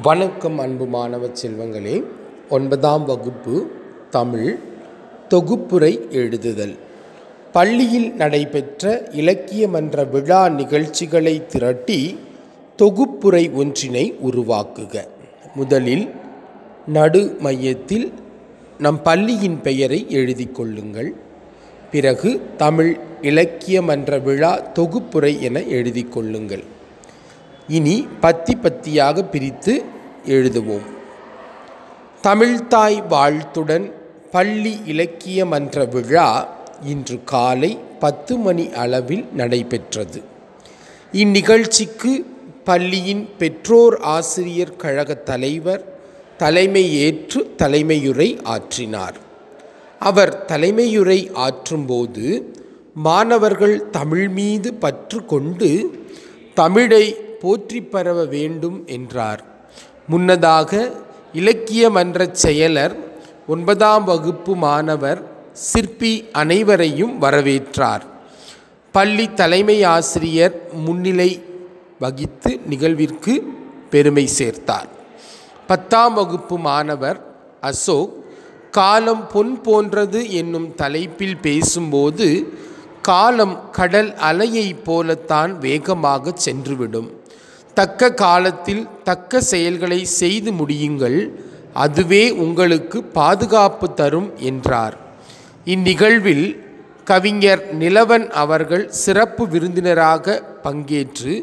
வணக்கம் அன்பு மாணவ செல்வங்களே ஒன்பதாம் வகுப்பு தமிழ் தொகுப்புரை எழுதுதல். பள்ளியில் நடைபெற்ற இலக்கிய மன்ற விழா நிகழ்ச்சிகளை திரட்டி தொகுப்புரை ஒன்றினை உருவாக்குக. முதலில் நடு மையத்தில் நம் பள்ளியின் பெயரை எழுதி கொள்ளுங்கள். பிறகு தமிழ் இலக்கிய மன்ற விழா தொகுப்புரை என எழுதி கொள்ளுங்கள். இனி பத்தி பத்தியாக பிரித்து எழுதுவோம். தமிழ்தாய் வாழ்த்துடன் பள்ளி இலக்கிய மன்ற விழா இன்று காலை பத்து மணி அளவில் நடைபெற்றது. இந்நிகழ்ச்சிக்கு பள்ளியின் பெற்றோர் ஆசிரியர் கழக தலைவர் தலைமை ஏற்று தலைமையுரை ஆற்றினார். அவர் தலைமையுரை ஆற்றும்போது மாணவர்கள் தமிழ் மீது பற்று கொண்டு தமிழை போற்றி பரவ வேண்டும் என்றார். முன்னதாக இலக்கிய மன்ற செயலர் ஒன்பதாம் வகுப்பு மாணவர் சிற்பி அனைவரையும் வரவேற்றார். பள்ளி தலைமை ஆசிரியர் முன்னிலை வகித்து நிகழ்விற்கு பெருமை சேர்த்தார். பத்தாம் வகுப்பு மாணவர் அசோக் காலம் பொன் போன்றது என்னும் தலைப்பில் பேசும்போது காலம் கடல் அலையைப் போலத்தான் வேகமாக சென்றுவிடும். தக்க காலத்தில் தக்க செயல்களை செய்து முடியுங்கள் அதுவே உங்களுக்கு பாதுகாப்பு தரும் என்றார். இந்நிகழ்வில் கவிஞர் நிலவன் அவர்கள் சிறப்பு விருந்தினராக பங்கேற்று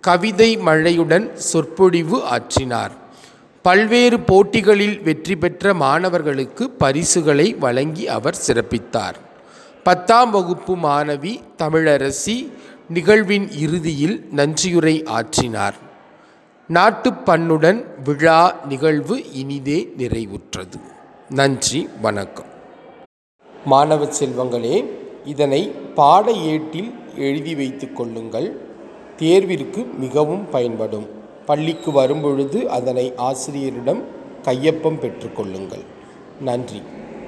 கவிதை மழையுடன் சொற்பொழிவு ஆற்றினார். பல்வேறு போட்டிகளில் வெற்றி பெற்ற மாணவர்களுக்கு பரிசுகளை வழங்கி அவர் சிறப்பித்தார். பத்தாம் வகுப்பு மாணவி தமிழரசி நிகழ்வின் இறுதியில் நன்றியுரை ஆற்றினார். நாட்டுப்பண்ணுடன் விழா நிகழ்வு இனிதே நிறைவுற்றது. நன்றி வணக்கம். மாணவ செல்வங்களே இதனை பாட ஏட்டில் எழுதி வைத்து கொள்ளுங்கள். தேர்விற்கு மிகவும் பயன்படும். பள்ளிக்கு வரும்பொழுது அதனை ஆசிரியரிடம் கையொப்பம் பெற்றுக்கொள்ளுங்கள் நன்றி.